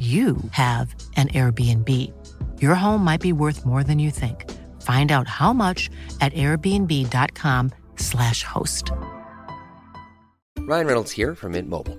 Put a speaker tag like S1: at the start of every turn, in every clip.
S1: you have an Airbnb. Your home might be worth more than you think. Find out how much at airbnb.com/slash host.
S2: Ryan Reynolds here from Mint Mobile.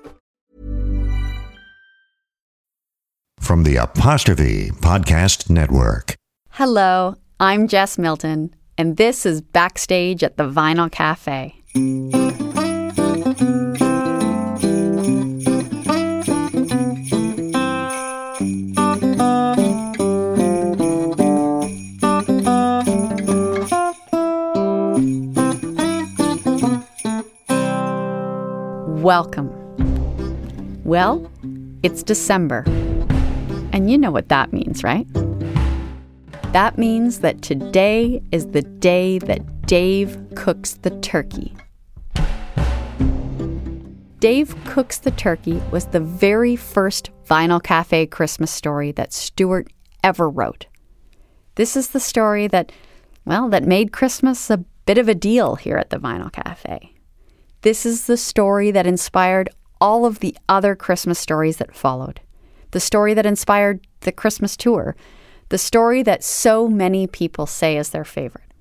S3: From the Apostrophe Podcast Network.
S4: Hello, I'm Jess Milton, and this is Backstage at the Vinyl Cafe. Welcome. Well, it's December. And you know what that means, right? That means that today is the day that Dave cooks the turkey. Dave Cooks the Turkey was the very first Vinyl Cafe Christmas story that Stuart ever wrote. This is the story that, well, that made Christmas a bit of a deal here at the Vinyl Cafe. This is the story that inspired all of the other Christmas stories that followed. The story that inspired the Christmas tour. The story that so many people say is their favorite.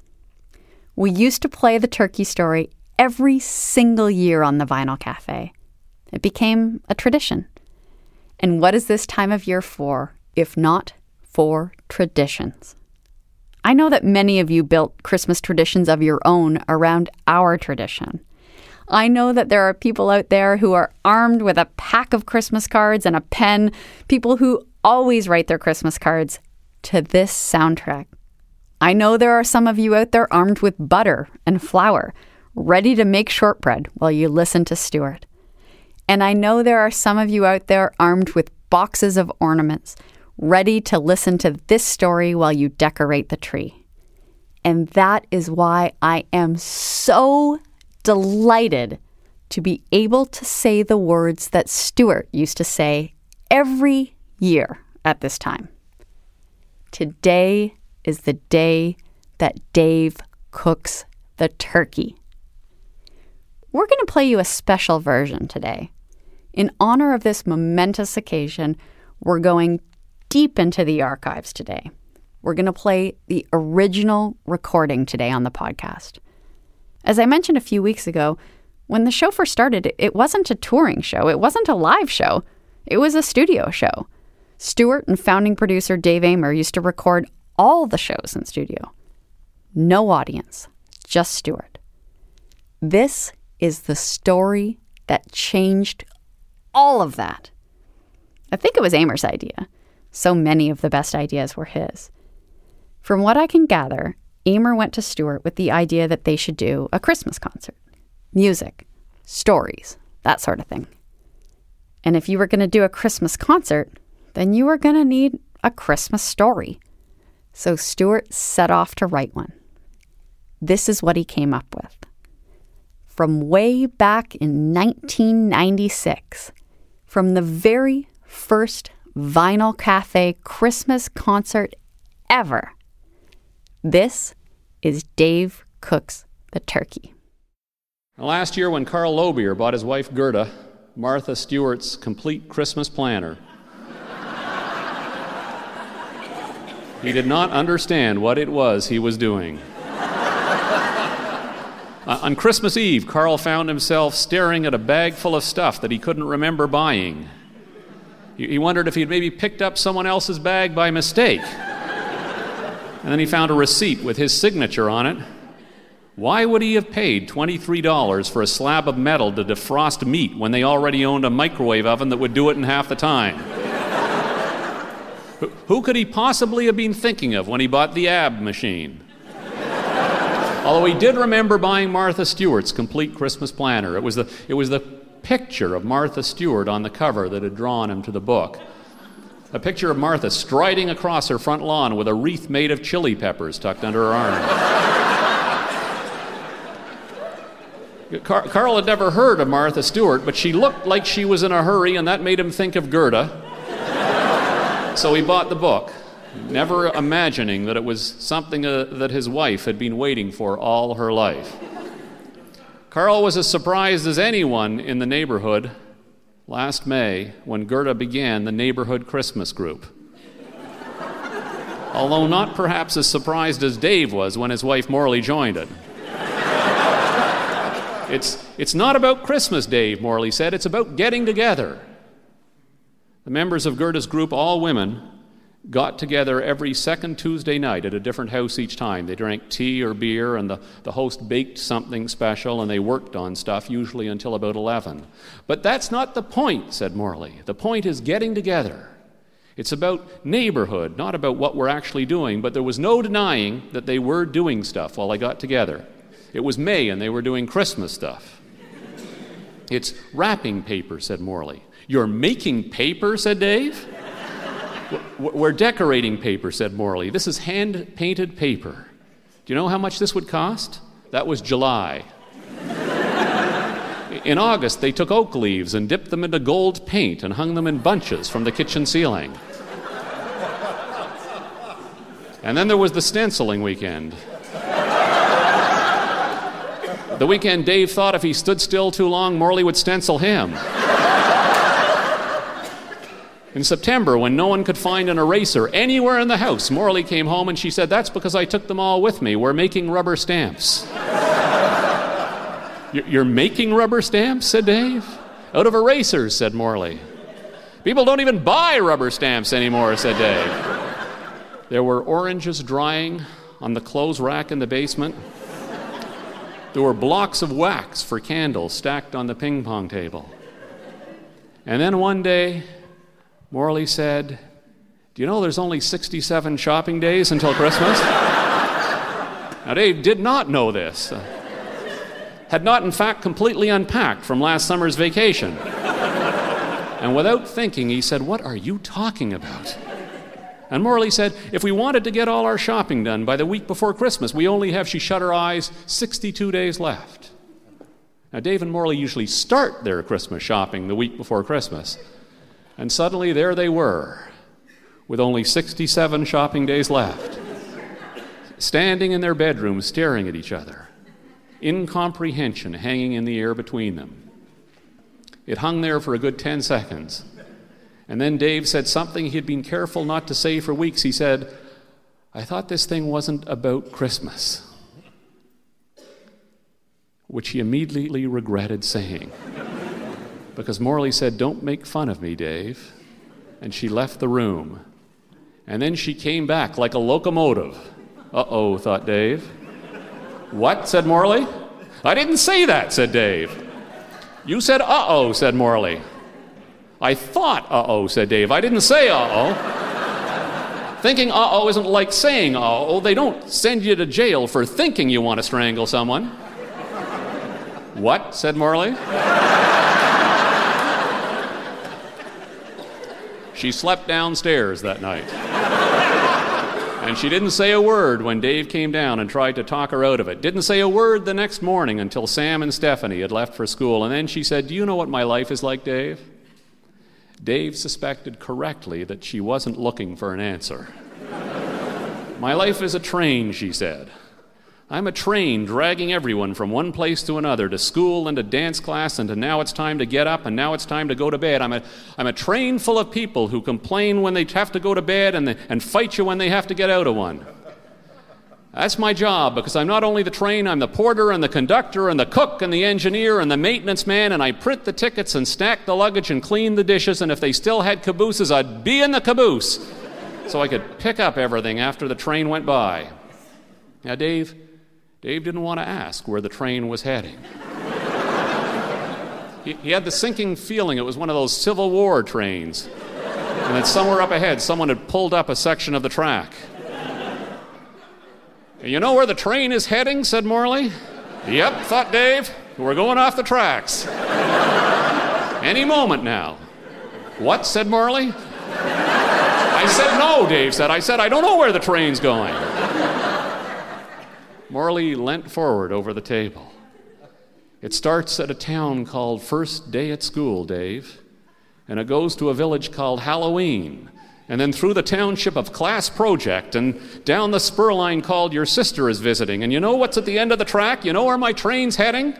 S4: We used to play the turkey story every single year on the Vinyl Cafe. It became a tradition. And what is this time of year for, if not for traditions? I know that many of you built Christmas traditions of your own around our tradition. I know that there are people out there who are armed with a pack of Christmas cards and a pen, people who always write their Christmas cards to this soundtrack. I know there are some of you out there armed with butter and flour, ready to make shortbread while you listen to Stuart. And I know there are some of you out there armed with boxes of ornaments, ready to listen to this story while you decorate the tree. And that is why I am so delighted to be able to say the words that Stuart used to say every year at this time. Today is the day that Dave cooks the turkey. We're going to play you a special version today. In honor of this momentous occasion, we're going deep into the archives today. We're going to play the original recording today on the podcast. As I mentioned a few weeks ago, when the show first started, it wasn't a touring show, it wasn't a live show, it was a studio show. Stuart and founding producer Dave Amer used to record all the shows in studio. No audience, just Stuart. This is the story that changed all of that. I think it was Amer's idea. So many of the best ideas were his. From what I can gather, Amer went to Stuart with the idea that they should do a Christmas concert music, stories, that sort of thing. And if you were going to do a Christmas concert, then you were going to need a Christmas story. So Stuart set off to write one. This is what he came up with. From way back in 1996, from the very first Vinyl Cafe Christmas concert ever. This is Dave Cooks the Turkey.
S5: Last year, when Carl Lowbeer bought his wife Gerda Martha Stewart's complete Christmas planner, he did not understand what it was he was doing. Uh, on Christmas Eve, Carl found himself staring at a bag full of stuff that he couldn't remember buying. He, he wondered if he'd maybe picked up someone else's bag by mistake. And then he found a receipt with his signature on it. Why would he have paid $23 for a slab of metal to defrost meat when they already owned a microwave oven that would do it in half the time? Who could he possibly have been thinking of when he bought the AB machine? Although he did remember buying Martha Stewart's complete Christmas planner. It was the, it was the picture of Martha Stewart on the cover that had drawn him to the book. A picture of Martha striding across her front lawn with a wreath made of chili peppers tucked under her arm. Car- Carl had never heard of Martha Stewart, but she looked like she was in a hurry, and that made him think of Gerda. so he bought the book never imagining that it was something uh, that his wife had been waiting for all her life. Carl was as surprised as anyone in the neighborhood last May when Gerda began the neighborhood Christmas group. Although not perhaps as surprised as Dave was when his wife Morley joined it. It's, it's not about Christmas, Dave, Morley said. It's about getting together. The members of Gerda's group, all women, got together every second Tuesday night at a different house each time. They drank tea or beer, and the, the host baked something special, and they worked on stuff, usually until about 11. But that's not the point, said Morley. The point is getting together. It's about neighborhood, not about what we're actually doing, but there was no denying that they were doing stuff while they got together. It was May, and they were doing Christmas stuff. It's wrapping paper, said Morley. You're making paper, said Dave. We're decorating paper, said Morley. This is hand painted paper. Do you know how much this would cost? That was July. In August, they took oak leaves and dipped them into gold paint and hung them in bunches from the kitchen ceiling. And then there was the stenciling weekend. The weekend Dave thought if he stood still too long, Morley would stencil him. In September, when no one could find an eraser anywhere in the house, Morley came home and she said, That's because I took them all with me. We're making rubber stamps. You're making rubber stamps? said Dave. Out of erasers, said Morley. People don't even buy rubber stamps anymore, said Dave. There were oranges drying on the clothes rack in the basement. There were blocks of wax for candles stacked on the ping pong table. And then one day, Morley said, Do you know there's only 67 shopping days until Christmas? now, Dave did not know this, uh, had not, in fact, completely unpacked from last summer's vacation. and without thinking, he said, What are you talking about? And Morley said, If we wanted to get all our shopping done by the week before Christmas, we only have, she shut her eyes, 62 days left. Now, Dave and Morley usually start their Christmas shopping the week before Christmas. And suddenly there they were, with only 67 shopping days left, standing in their bedrooms staring at each other, incomprehension hanging in the air between them. It hung there for a good 10 seconds. And then Dave said something he had been careful not to say for weeks. He said, I thought this thing wasn't about Christmas, which he immediately regretted saying because Morley said, Don't make fun of me, Dave. And she left the room. And then she came back like a locomotive. Uh oh, thought Dave. What? said Morley. I didn't say that, said Dave. You said uh oh, said Morley. I thought uh oh, said Dave. I didn't say uh oh. thinking uh oh isn't like saying uh oh. They don't send you to jail for thinking you want to strangle someone. What? said Morley. She slept downstairs that night. and she didn't say a word when Dave came down and tried to talk her out of it. Didn't say a word the next morning until Sam and Stephanie had left for school. And then she said, Do you know what my life is like, Dave? Dave suspected correctly that she wasn't looking for an answer. My life is a train, she said. I'm a train dragging everyone from one place to another, to school and to dance class, and to now it's time to get up, and now it's time to go to bed. I'm a, I'm a train full of people who complain when they have to go to bed and, and fight you when they have to get out of one. That's my job because I'm not only the train, I'm the porter and the conductor and the cook and the engineer and the maintenance man, and I print the tickets and stack the luggage and clean the dishes, and if they still had cabooses, I'd be in the caboose so I could pick up everything after the train went by. Now, Dave, Dave didn't want to ask where the train was heading. he, he, had the sinking feeling it was one of those Civil War trains, and that somewhere up ahead someone had pulled up a section of the track. You know where the train is heading? said Morley. Yep, thought Dave. We're going off the tracks. Any moment now. What? said Morley. I said no, Dave said. I said, I don't know where the train's going. Morley leant forward over the table. It starts at a town called First Day at School, Dave, and it goes to a village called Halloween, and then through the township of Class Project, and down the spur line called Your Sister is Visiting. And you know what's at the end of the track? You know where my train's heading?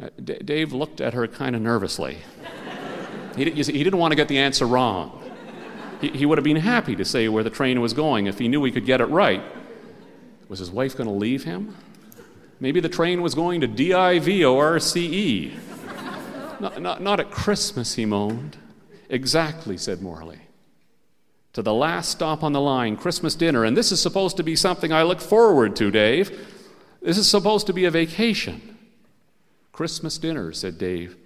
S5: Uh, D- Dave looked at her kind of nervously. he, he didn't want to get the answer wrong. He, he would have been happy to say where the train was going if he knew he could get it right. Was his wife going to leave him? Maybe the train was going to D I V O R C E. Not, not, not at Christmas, he moaned. Exactly, said Morley. To the last stop on the line, Christmas dinner, and this is supposed to be something I look forward to, Dave. This is supposed to be a vacation. Christmas dinner, said Dave,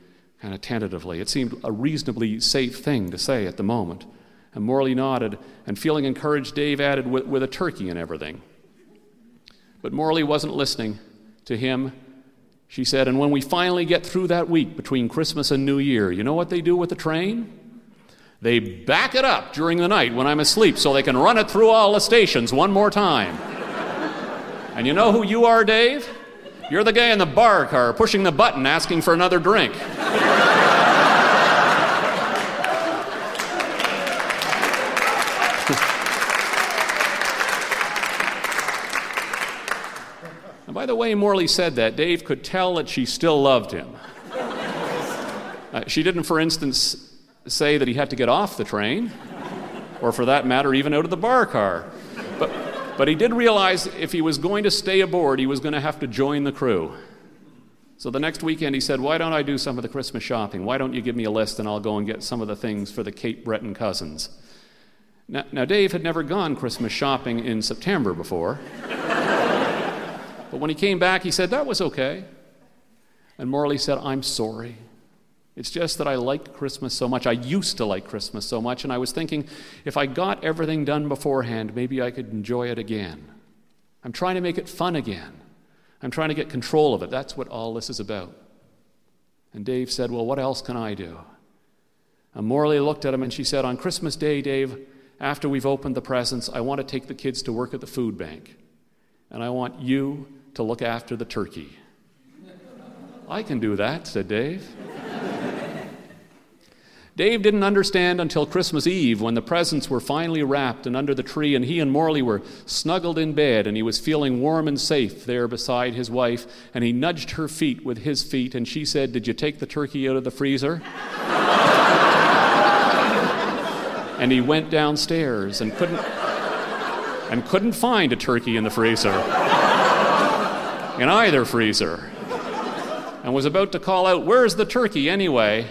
S5: kind of tentatively. It seemed a reasonably safe thing to say at the moment. And Morley nodded, and feeling encouraged, Dave added, with, with a turkey and everything. But Morley wasn't listening to him. She said, And when we finally get through that week between Christmas and New Year, you know what they do with the train? They back it up during the night when I'm asleep so they can run it through all the stations one more time. and you know who you are, Dave? You're the guy in the bar car pushing the button asking for another drink. Way Morley said that, Dave could tell that she still loved him. Uh, she didn't, for instance, say that he had to get off the train, or for that matter, even out of the bar car. But, but he did realize if he was going to stay aboard, he was going to have to join the crew. So the next weekend, he said, Why don't I do some of the Christmas shopping? Why don't you give me a list and I'll go and get some of the things for the Cape Breton cousins? Now, now Dave had never gone Christmas shopping in September before. But when he came back, he said, That was okay. And Morley said, I'm sorry. It's just that I like Christmas so much. I used to like Christmas so much, and I was thinking if I got everything done beforehand, maybe I could enjoy it again. I'm trying to make it fun again. I'm trying to get control of it. That's what all this is about. And Dave said, Well, what else can I do? And Morley looked at him and she said, On Christmas Day, Dave, after we've opened the presents, I want to take the kids to work at the food bank. And I want you to look after the turkey. I can do that, said Dave. Dave didn't understand until Christmas Eve when the presents were finally wrapped and under the tree, and he and Morley were snuggled in bed, and he was feeling warm and safe there beside his wife. And he nudged her feet with his feet, and she said, Did you take the turkey out of the freezer? and he went downstairs and couldn't, and couldn't find a turkey in the freezer in either freezer and was about to call out, Where's the turkey anyway?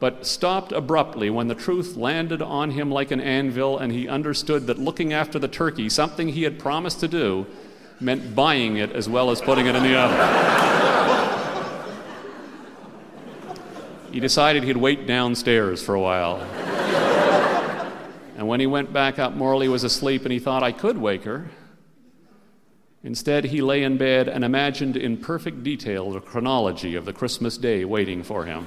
S5: but stopped abruptly when the truth landed on him like an anvil and he understood that looking after the turkey, something he had promised to do, meant buying it as well as putting it in the oven. he decided he'd wait downstairs for a while. and when he went back up, Morley was asleep and he thought, I could wake her. Instead, he lay in bed and imagined in perfect detail the chronology of the Christmas day waiting for him.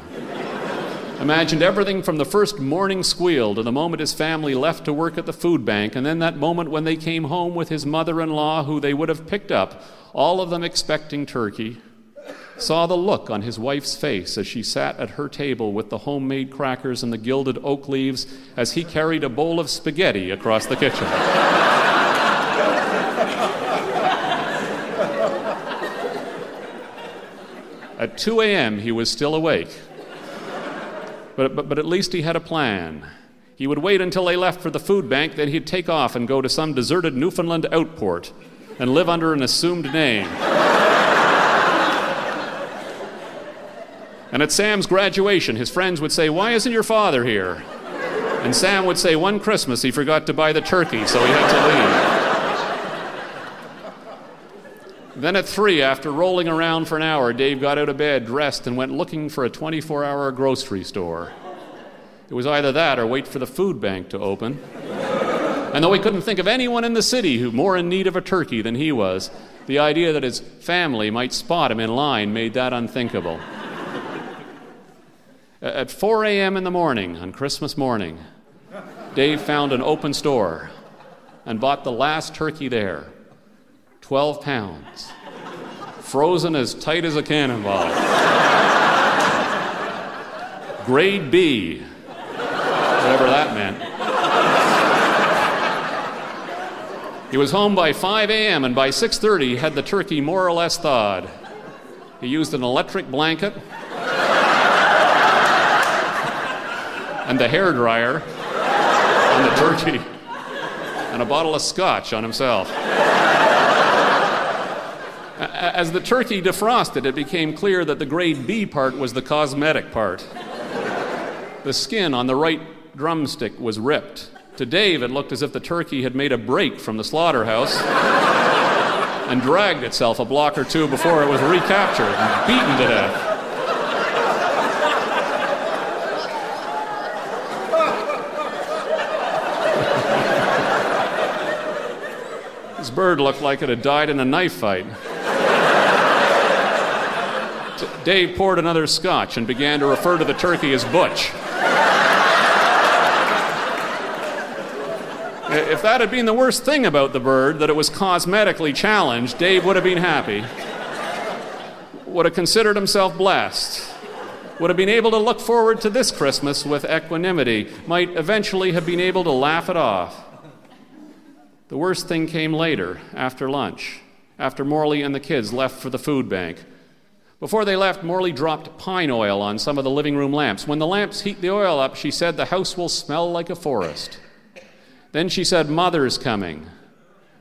S5: imagined everything from the first morning squeal to the moment his family left to work at the food bank, and then that moment when they came home with his mother in law, who they would have picked up, all of them expecting turkey, saw the look on his wife's face as she sat at her table with the homemade crackers and the gilded oak leaves as he carried a bowl of spaghetti across the kitchen. At 2 a.m., he was still awake. But, but, but at least he had a plan. He would wait until they left for the food bank, then he'd take off and go to some deserted Newfoundland outport and live under an assumed name. and at Sam's graduation, his friends would say, Why isn't your father here? And Sam would say, One Christmas he forgot to buy the turkey, so he had to leave. Then at three, after rolling around for an hour, Dave got out of bed, dressed, and went looking for a 24 hour grocery store. It was either that or wait for the food bank to open. And though he couldn't think of anyone in the city who more in need of a turkey than he was, the idea that his family might spot him in line made that unthinkable. At 4 a.m. in the morning, on Christmas morning, Dave found an open store and bought the last turkey there. 12 pounds, frozen as tight as a cannonball. Grade B, whatever that meant. He was home by 5 a.m. and by 6:30 he had the turkey more or less thawed. He used an electric blanket and the hair dryer on the turkey and a bottle of scotch on himself. As the turkey defrosted, it became clear that the grade B part was the cosmetic part. The skin on the right drumstick was ripped. To Dave, it looked as if the turkey had made a break from the slaughterhouse and dragged itself a block or two before it was recaptured and beaten to death. This bird looked like it had died in a knife fight. Dave poured another scotch and began to refer to the turkey as Butch. If that had been the worst thing about the bird, that it was cosmetically challenged, Dave would have been happy. Would have considered himself blessed. Would have been able to look forward to this Christmas with equanimity. Might eventually have been able to laugh it off. The worst thing came later, after lunch, after Morley and the kids left for the food bank. Before they left, Morley dropped pine oil on some of the living room lamps. When the lamps heat the oil up, she said, the house will smell like a forest. Then she said, Mother's coming.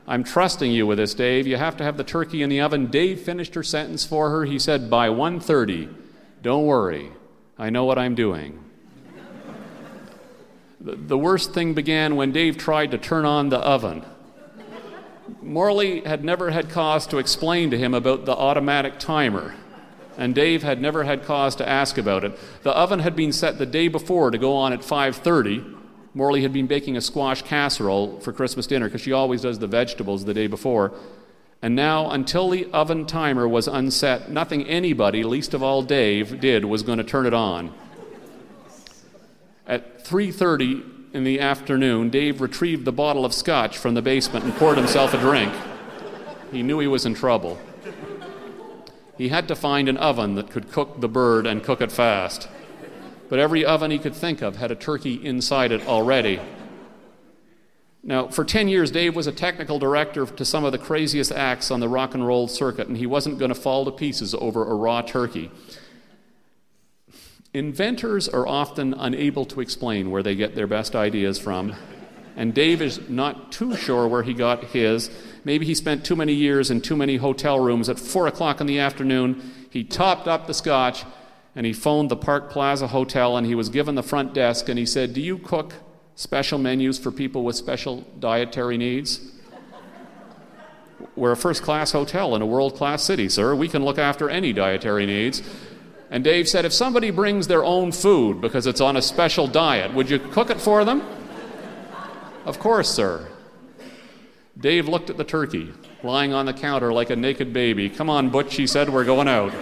S5: I'm trusting you with this, Dave. You have to have the turkey in the oven. Dave finished her sentence for her. He said, by 1.30, don't worry. I know what I'm doing. the worst thing began when Dave tried to turn on the oven. Morley had never had cause to explain to him about the automatic timer and Dave had never had cause to ask about it. The oven had been set the day before to go on at 5:30. Morley had been baking a squash casserole for Christmas dinner because she always does the vegetables the day before. And now, until the oven timer was unset, nothing anybody, least of all Dave, did was going to turn it on. At 3:30 in the afternoon, Dave retrieved the bottle of scotch from the basement and poured himself a drink. He knew he was in trouble he had to find an oven that could cook the bird and cook it fast. But every oven he could think of had a turkey inside it already. Now, for 10 years, Dave was a technical director to some of the craziest acts on the rock and roll circuit, and he wasn't going to fall to pieces over a raw turkey. Inventors are often unable to explain where they get their best ideas from, and Dave is not too sure where he got his. Maybe he spent too many years in too many hotel rooms. At 4 o'clock in the afternoon, he topped up the scotch and he phoned the Park Plaza Hotel and he was given the front desk and he said, Do you cook special menus for people with special dietary needs? We're a first class hotel in a world class city, sir. We can look after any dietary needs. And Dave said, If somebody brings their own food because it's on a special diet, would you cook it for them? Of course, sir. Dave looked at the turkey, lying on the counter like a naked baby. Come on, Butch, he said, we're going out.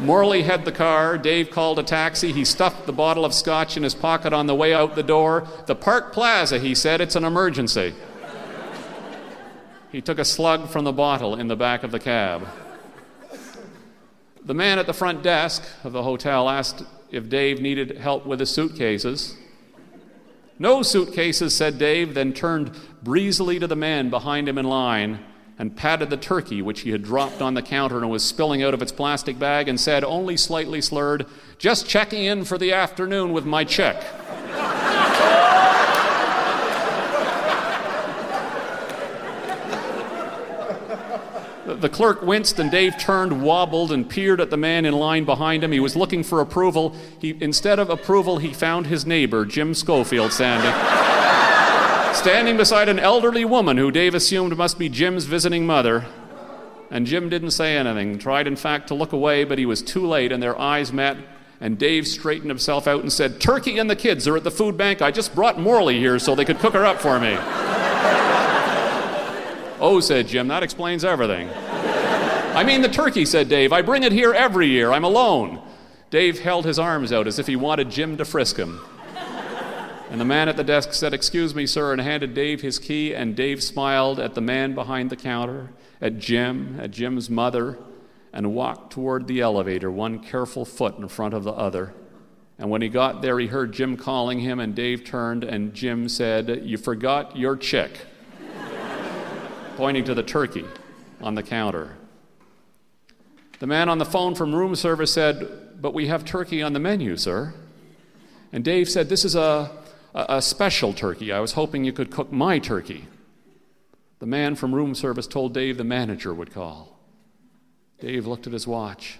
S5: Morley had the car. Dave called a taxi. He stuffed the bottle of scotch in his pocket on the way out the door. The Park Plaza, he said, it's an emergency. he took a slug from the bottle in the back of the cab. The man at the front desk of the hotel asked if Dave needed help with his suitcases. No suitcases, said Dave, then turned breezily to the man behind him in line and patted the turkey which he had dropped on the counter and was spilling out of its plastic bag and said, only slightly slurred, Just checking in for the afternoon with my check. The clerk winced, and Dave turned, wobbled, and peered at the man in line behind him. He was looking for approval. He, instead of approval, he found his neighbor, Jim Schofield, standing. standing beside an elderly woman who Dave assumed must be Jim's visiting mother. And Jim didn't say anything, tried, in fact, to look away, but he was too late, and their eyes met. And Dave straightened himself out and said, Turkey and the kids are at the food bank. I just brought Morley here so they could cook her up for me. Oh, said Jim, that explains everything. I mean the turkey, said Dave. I bring it here every year. I'm alone. Dave held his arms out as if he wanted Jim to frisk him. And the man at the desk said, Excuse me, sir, and handed Dave his key. And Dave smiled at the man behind the counter, at Jim, at Jim's mother, and walked toward the elevator, one careful foot in front of the other. And when he got there, he heard Jim calling him, and Dave turned, and Jim said, You forgot your chick pointing to the turkey on the counter. The man on the phone from room service said, But we have turkey on the menu, sir. And Dave said, This is a, a, a, special turkey. I was hoping you could cook my turkey. The man from room service told Dave the manager would call. Dave looked at his watch.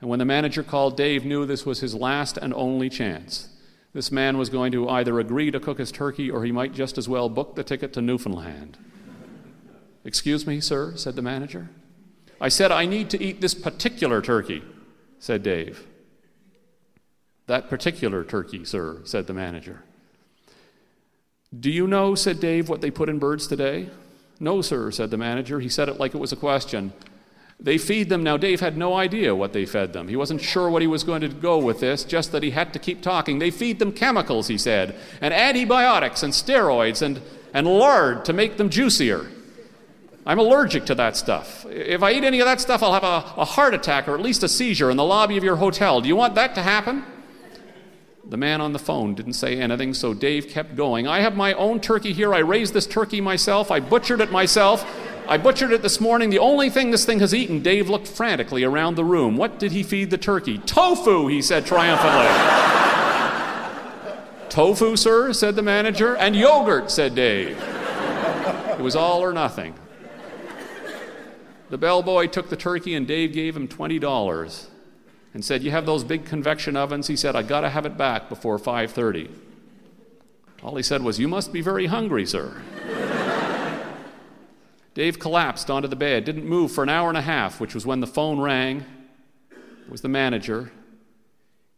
S5: And when the manager called, Dave knew this was his last and only chance. This man was going to either agree to cook his turkey or he might just as well book the ticket to Newfoundland. Excuse me, sir, said the manager. I said, I need to eat this particular turkey, said Dave. That particular turkey, sir, said the manager. Do you know, said Dave, what they put in birds today? No, sir, said the manager. He said it like it was a question. They feed them. Now, Dave had no idea what they fed them. He wasn't sure what he was going to go with this, just that he had to keep talking. They feed them chemicals, he said, and antibiotics and steroids and, and lard to make them juicier. I'm allergic to that stuff. If I eat any of that stuff, I'll have a, a, heart attack or at least a seizure in the lobby of your hotel. Do you want that to happen? The man on the phone didn't say anything, so Dave kept going. I have my own turkey here. I raised this turkey myself. I butchered it myself. I butchered it this morning. The only thing this thing has eaten. Dave looked frantically around the room. What did he feed the turkey? Tofu, he said triumphantly. Tofu, sir, said the manager. And yogurt, said Dave. It was all or nothing. The bellboy took the turkey and Dave gave him $20 and said, "You have those big convection ovens?" He said, "I got to have it back before 5:30." All he said was, "You must be very hungry, sir." Dave collapsed onto the bed, didn't move for an hour and a half, which was when the phone rang. It was the manager.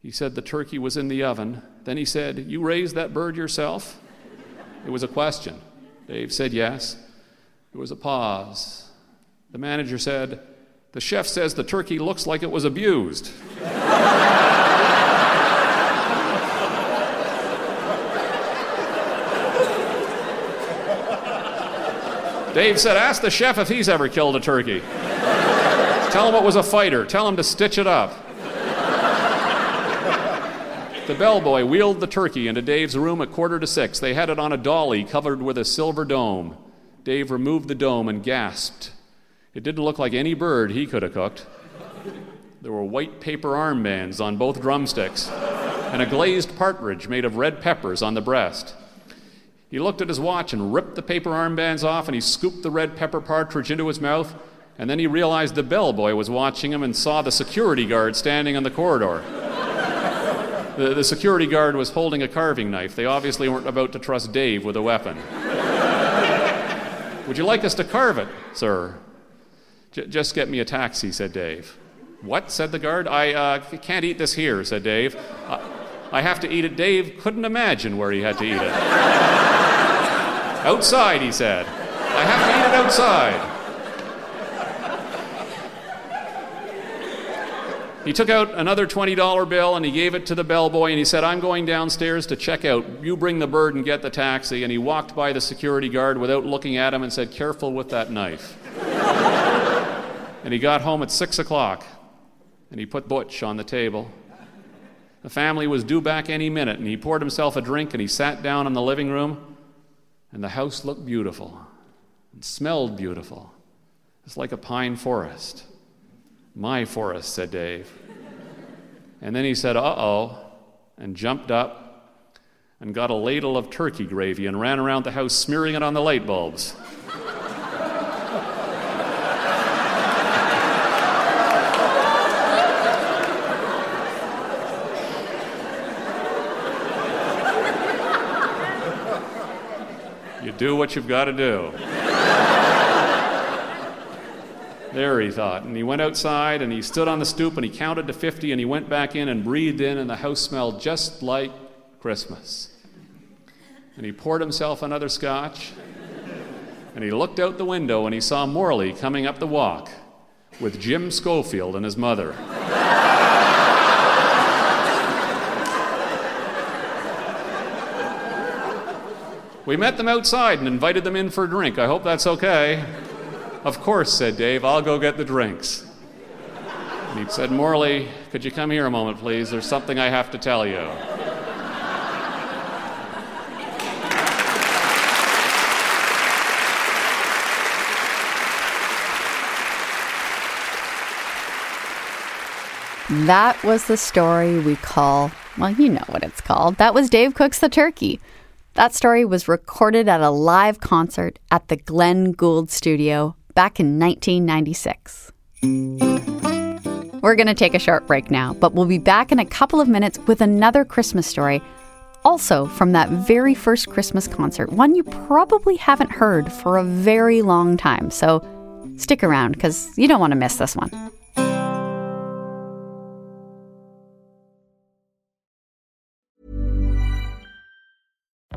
S5: He said the turkey was in the oven. Then he said, "You raised that bird yourself?" It was a question. Dave said yes. There was a pause. The manager said, The chef says the turkey looks like it was abused. Dave said, Ask the chef if he's ever killed a turkey. Tell him it was a fighter. Tell him to stitch it up. The bellboy wheeled the turkey into Dave's room at quarter to six. They had it on a dolly covered with a silver dome. Dave removed the dome and gasped. It didn't look like any bird he could have cooked. There were white paper armbands on both drumsticks and a glazed partridge made of red peppers on the breast. He looked at his watch and ripped the paper armbands off and he scooped the red pepper partridge into his mouth. And then he realized the bellboy was watching him and saw the security guard standing in the corridor. The, the security guard was holding a carving knife. They obviously weren't about to trust Dave with a weapon. Would you like us to carve it, sir? Just get me a taxi, said Dave. What? said the guard. I uh, can't eat this here, said Dave. Uh, I have to eat it. Dave couldn't imagine where he had to eat it. outside, he said. I have to eat it outside. He took out another $20 bill and he gave it to the bellboy and he said, I'm going downstairs to check out. You bring the bird and get the taxi. And he walked by the security guard without looking at him and said, Careful with that knife. And he got home at 6 o'clock and he put Butch on the table. The family was due back any minute and he poured himself a drink and he sat down in the living room and the house looked beautiful and smelled beautiful. It's like a pine forest. My forest, said Dave. And then he said, uh oh, and jumped up and got a ladle of turkey gravy and ran around the house smearing it on the light bulbs. You do what you've got to do. There, he thought. And he went outside and he stood on the stoop and he counted to 50 and he went back in and breathed in, and the house smelled just like Christmas. And he poured himself another scotch and he looked out the window and he saw Morley coming up the walk with Jim Schofield and his mother. We met them outside and invited them in for a drink. I hope that's okay. Of course, said Dave, I'll go get the drinks. And he said, Morley, could you come here a moment, please? There's something I have to tell you.
S4: That was the story we call, well, you know what it's called. That was Dave Cooks the Turkey. That story was recorded at a live concert at the Glenn Gould Studio back in 1996. We're going to take a short break now, but we'll be back in a couple of minutes with another Christmas story, also from that very first Christmas concert, one you probably haven't heard for a very long time. So stick around because you don't want to miss this one.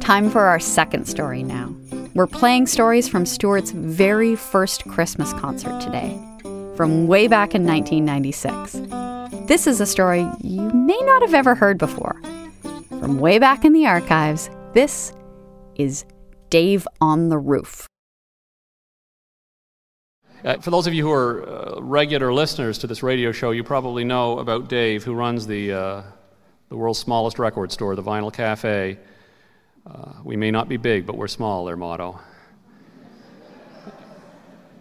S4: Time for our second story now. We're playing stories from Stuart's very first Christmas concert today, from way back in 1996. This is a story you may not have ever heard before. From way back in the archives, this is Dave on the Roof.
S5: Uh, for those of you who are uh, regular listeners to this radio show, you probably know about Dave, who runs the, uh, the world's smallest record store, the Vinyl Cafe. Uh, we may not be big, but we're small, their motto.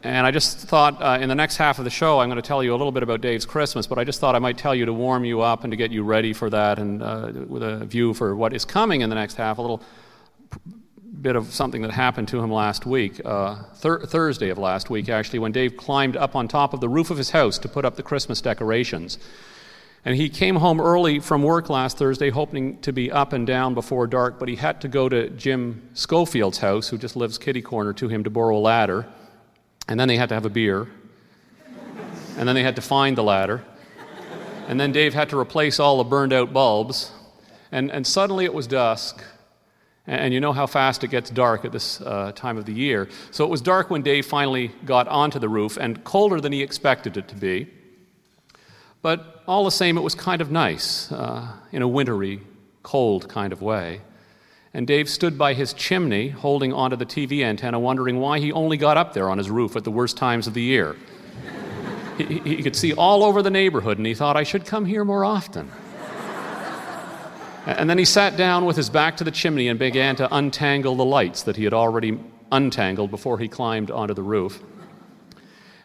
S5: And I just thought uh, in the next half of the show, I'm going to tell you a little bit about Dave's Christmas, but I just thought I might tell you to warm you up and to get you ready for that and uh, with a view for what is coming in the next half, a little bit of something that happened to him last week, uh, thir- Thursday of last week, actually, when Dave climbed up on top of the roof of his house to put up the Christmas decorations. And he came home early from work last Thursday, hoping to be up and down before dark, but he had to go to Jim Schofield's house, who just lives kitty corner to him, to borrow a ladder. And then they had to have a beer. And then they had to find the ladder. And then Dave had to replace all the burned out bulbs. And, and suddenly it was dusk. And you know how fast it gets dark at this uh, time of the year. So it was dark when Dave finally got onto the roof and colder than he expected it to be. But all the same, it was kind of nice uh, in a wintry, cold kind of way. And Dave stood by his chimney holding onto the TV antenna, wondering why he only got up there on his roof at the worst times of the year. he, he could see all over the neighborhood, and he thought, I should come here more often. And then he sat down with his back to the chimney and began to untangle the lights that he had already untangled before he climbed onto the roof.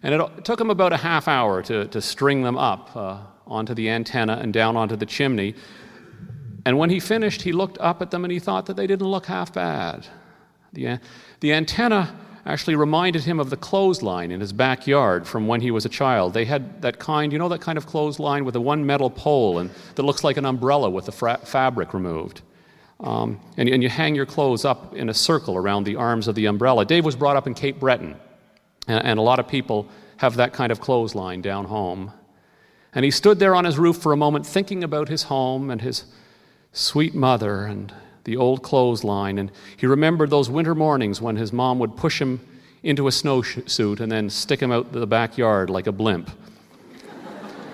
S5: And it took him about a half hour to, to string them up uh, onto the antenna and down onto the chimney. And when he finished, he looked up at them and he thought that they didn't look half bad. The, the antenna actually reminded him of the clothesline in his backyard from when he was a child. They had that kind, you know, that kind of clothesline with a one metal pole and that looks like an umbrella with the fra- fabric removed. Um, and, and you hang your clothes up in a circle around the arms of the umbrella. Dave was brought up in Cape Breton, and, and a lot of people have that kind of clothesline down home. And he stood there on his roof for a moment thinking about his home and his sweet mother and the old clothesline. And he remembered those winter mornings when his mom would push him into a snowsuit and then stick him out the backyard like a blimp.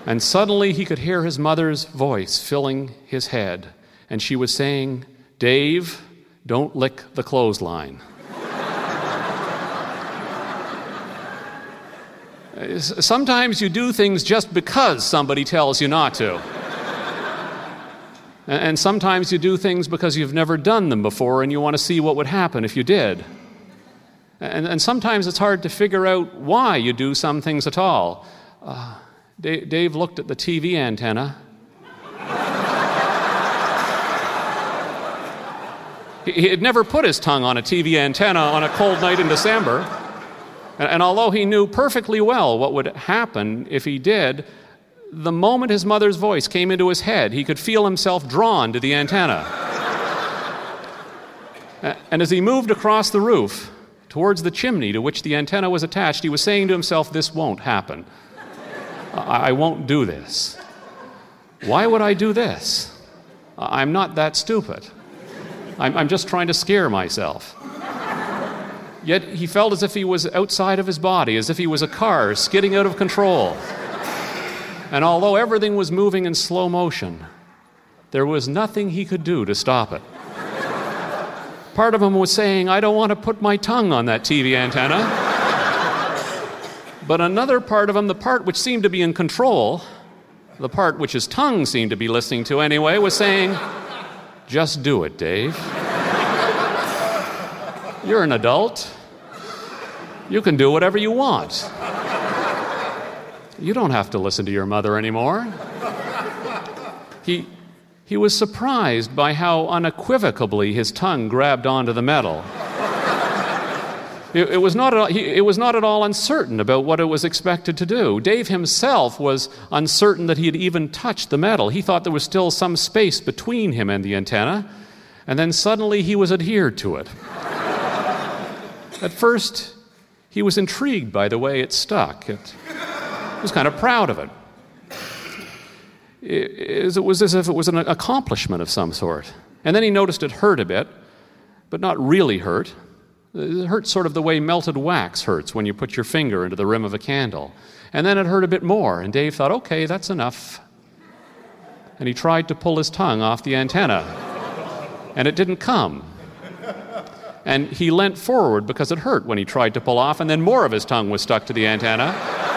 S5: And suddenly he could hear his mother's voice filling his head. And she was saying, Dave, don't lick the clothesline. Sometimes you do things just because somebody tells you not to. And sometimes you do things because you've never done them before and you want to see what would happen if you did. And, and sometimes it's hard to figure out why you do some things at all. Uh, Dave, Dave looked at the TV antenna. he, he had never put his tongue on a TV antenna on a cold night in December. And, and although he knew perfectly well what would happen if he did, the moment his mother's voice came into his head, he could feel himself drawn to the antenna. and as he moved across the roof towards the chimney to which the antenna was attached, he was saying to himself, This won't happen. I, I won't do this. Why would I do this? I'm not that stupid. I'm, I'm just trying to scare myself. Yet he felt as if he was outside of his body, as if he was a car skidding out of control. And although everything was moving in slow motion, there was nothing he could do to stop it. Part of him was saying, I don't want to put my tongue on that TV antenna. but another part of him, the part which seemed to be in control, the part which his tongue seemed to be listening to anyway, was saying, Just do it, Dave. You're an adult. You can do whatever you want. You don't have to listen to your mother anymore. He, he was surprised by how unequivocally his tongue grabbed onto the metal. It, was not all, he, it was not at all uncertain about what it was expected to do. Dave himself was uncertain that he had even touched the metal. He thought there was still some space between him and the antenna, and then suddenly he was adhered to it. At first, he was intrigued by the way it stuck. It, was kind of proud of it. It was as if it was an accomplishment of some sort. And then he noticed it hurt a bit, but not really hurt. It hurt sort of the way melted wax hurts when you put your finger into the rim of a candle. And then it hurt a bit more, and Dave thought, okay, that's enough. And he tried to pull his tongue off the antenna, and it didn't come. And he leant forward because it hurt when he tried to pull off, and then more of his tongue was stuck to the antenna.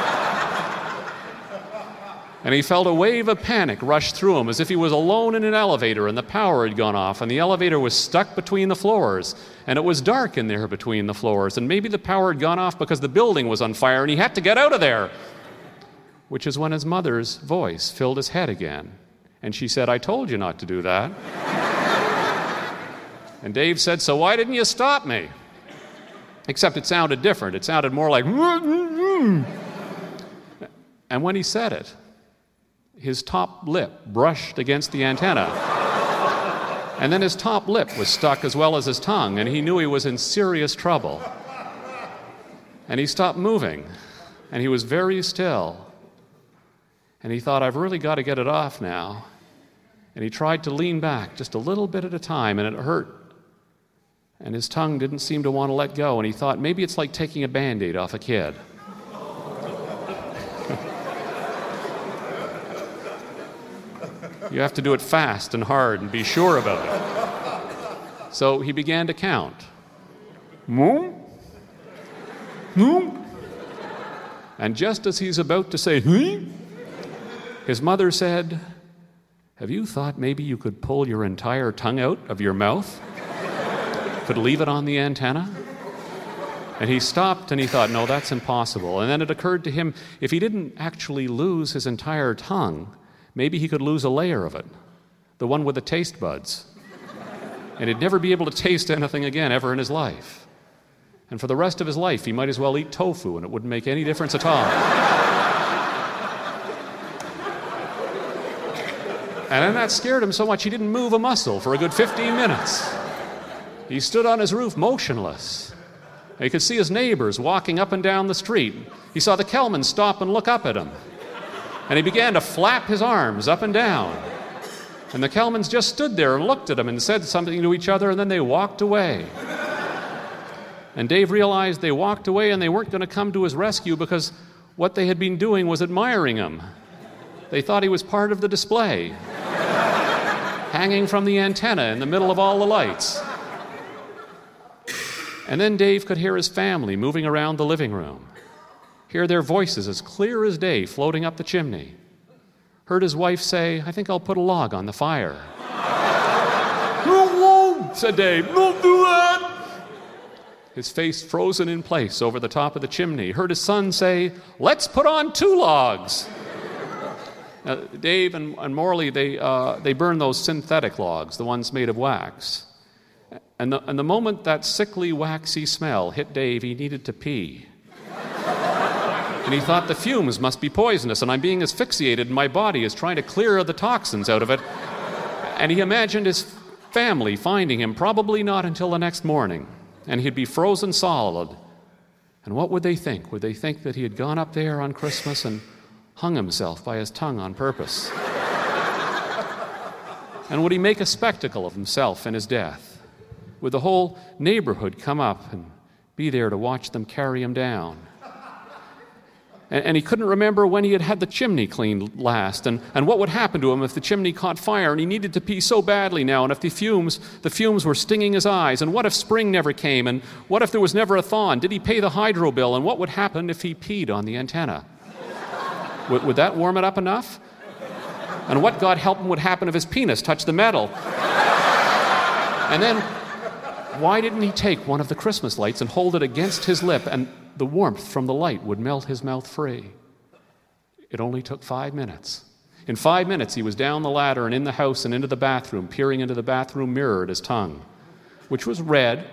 S5: And he felt a wave of panic rush through him as if he was alone in an elevator and the power had gone off and the elevator was stuck between the floors and it was dark in there between the floors and maybe the power had gone off because the building was on fire and he had to get out of there. Which is when his mother's voice filled his head again and she said i told you not to do that and dave said so why didn't you stop me except it sounded different it sounded more like and when he said it his top lip brushed against the antenna. and then his top lip was stuck as well as his tongue, and he knew he was in serious trouble. And he stopped moving, and he was very still. And he thought, I've really got to get it off now. And he tried to lean back just a little bit at a time, and it hurt. And his tongue didn't seem to want to let go, and he thought, maybe it's like taking a band aid off a kid. you have to do it fast and hard and be sure about it. So he began to count. And just as he's about to say, his mother said, Have you thought maybe you could pull your entire tongue out of your mouth? Could leave it on the antenna? And he stopped and he thought, No, that's impossible. And then it occurred to him if he didn't actually lose his entire tongue, maybe he could lose a layer of it, the one with the taste buds. And he'd never be able to taste anything again ever in his life. And for the rest of his life, he might as well eat tofu and it wouldn't make any difference at all. And then that scared him so much he didn't move a muscle for a good 15 minutes. He stood on his roof motionless. He could see his neighbors walking up and down the street. He saw the Kellman stop and look up at him. And he began to flap his arms up and down. And the Kellmans just stood there and looked at him and said something to each other, and then they walked away. And Dave realized they walked away and they weren't going to come to his rescue because what they had been doing was admiring him. They thought he was part of the display hanging from the antenna in the middle of all the lights. And then Dave could hear his family moving around the living room, hear their voices as clear as day floating up the chimney. Heard his wife say, I think I'll put a log on the fire. said Dave. Don't do that. His face frozen in place over the top of the chimney. Heard his son say, Let's put on two logs. Now, Dave and, and Morley, they, uh, they burn those synthetic logs, the ones made of wax. And the, and the moment that sickly, waxy smell hit Dave, he needed to pee. and he thought the fumes must be poisonous, and I'm being asphyxiated and my body is trying to clear the toxins out of it. And he imagined his family finding him, probably not until the next morning, and he'd be frozen solid. And what would they think? Would they think that he had gone up there on Christmas and hung himself by his tongue on purpose? and would he make a spectacle of himself in his death? Would the whole neighborhood come up and be there to watch them carry him down? And, and, he couldn't remember when he had had the chimney cleaned last, and, and what would happen to him if the chimney caught fire, and he needed to pee so badly now, and if the fumes, the fumes were stinging his eyes, and what if spring never came, and what if there was never a thaw, and did he pay the hydro bill, and what would happen if he peed on the antenna? Would, would that warm it up enough? And what, God help him, would happen if his penis touched the metal? And then, why didn't he take one of the Christmas lights and hold it against his lip, and the warmth from the light would melt his mouth free? It only took five minutes. In five minutes, he was down the ladder and in the house and into the bathroom, peering into the bathroom mirror at his tongue, which was red,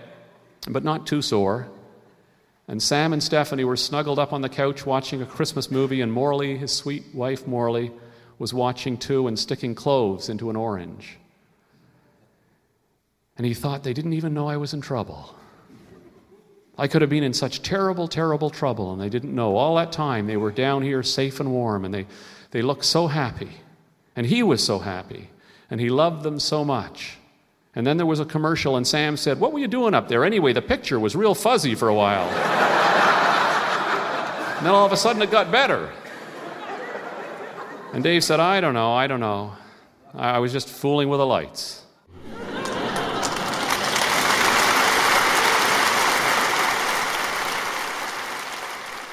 S5: but not too sore. And Sam and Stephanie were snuggled up on the couch watching a Christmas movie, and Morley, his sweet wife Morley, was watching too and sticking cloves into an orange. And he thought they didn't even know I was in trouble. I could have been in such terrible, terrible trouble, and they didn't know. All that time they were down here safe and warm, and they, they looked so happy. And he was so happy, and he loved them so much. And then there was a commercial, and Sam said, What were you doing up there? Anyway, the picture was real fuzzy for a while. and then all of a sudden it got better. And Dave said, I don't know, I don't know. I was just fooling with the lights.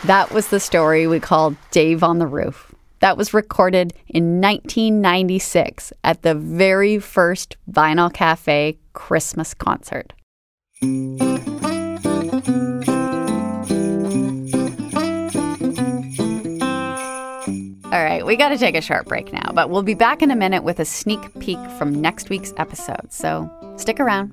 S4: That was the story we called Dave on the Roof that was recorded in 1996 at the very first Vinyl Cafe Christmas concert. All right, we got to take a short break now, but we'll be back in a minute with a sneak peek from next week's episode. So stick around.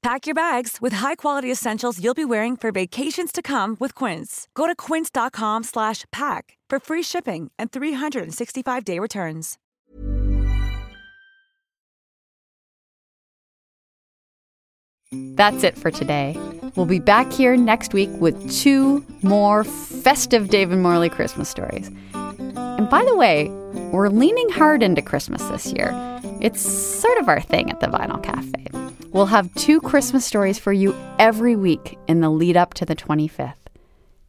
S6: Pack your bags with high-quality essentials you'll be wearing for vacations to come with Quince. Go to quince.com slash pack for free shipping and 365-day returns.
S4: That's it for today. We'll be back here next week with two more festive Dave and Morley Christmas stories. And by the way, we're leaning hard into Christmas this year. It's sort of our thing at the Vinyl Cafe. We'll have two Christmas stories for you every week in the lead up to the 25th.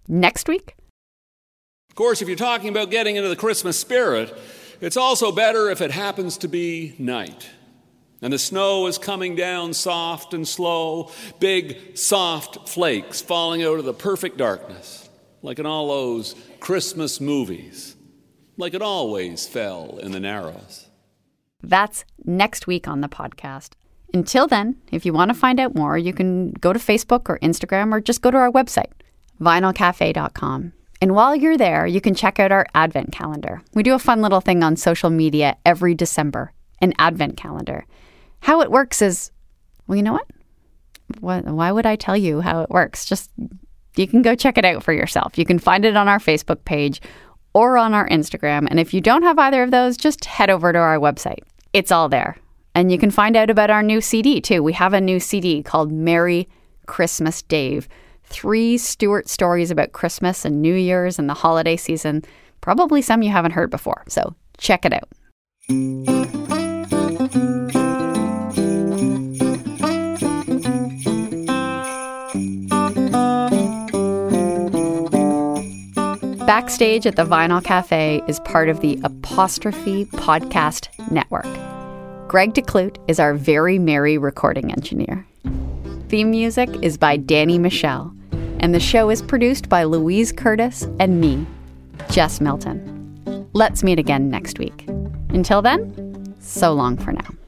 S4: Next week?
S5: Of course, if you're talking about getting into the Christmas spirit, it's also better if it happens to be night. And the snow is coming down soft and slow, big, soft flakes falling out of the perfect darkness, like in all those Christmas movies, like it always fell in the Narrows.
S4: That's next week on the podcast. Until then, if you want to find out more, you can go to Facebook or Instagram or just go to our website, vinylcafe.com. And while you're there, you can check out our Advent calendar. We do a fun little thing on social media every December, an Advent calendar. How it works is, well, you know what? why would I tell you how it works? Just you can go check it out for yourself. You can find it on our Facebook page or on our Instagram. And if you don't have either of those, just head over to our website. It's all there. And you can find out about our new CD too. We have a new CD called Merry Christmas Dave. Three Stuart stories about Christmas and New Year's and the holiday season. Probably some you haven't heard before. So check it out. Backstage at the Vinyl Cafe is part of the Apostrophe Podcast Network. Greg DeClute is our very merry recording engineer. Theme music is by Danny Michel, and the show is produced by Louise Curtis and me, Jess Milton. Let's meet again next week. Until then, so long for now.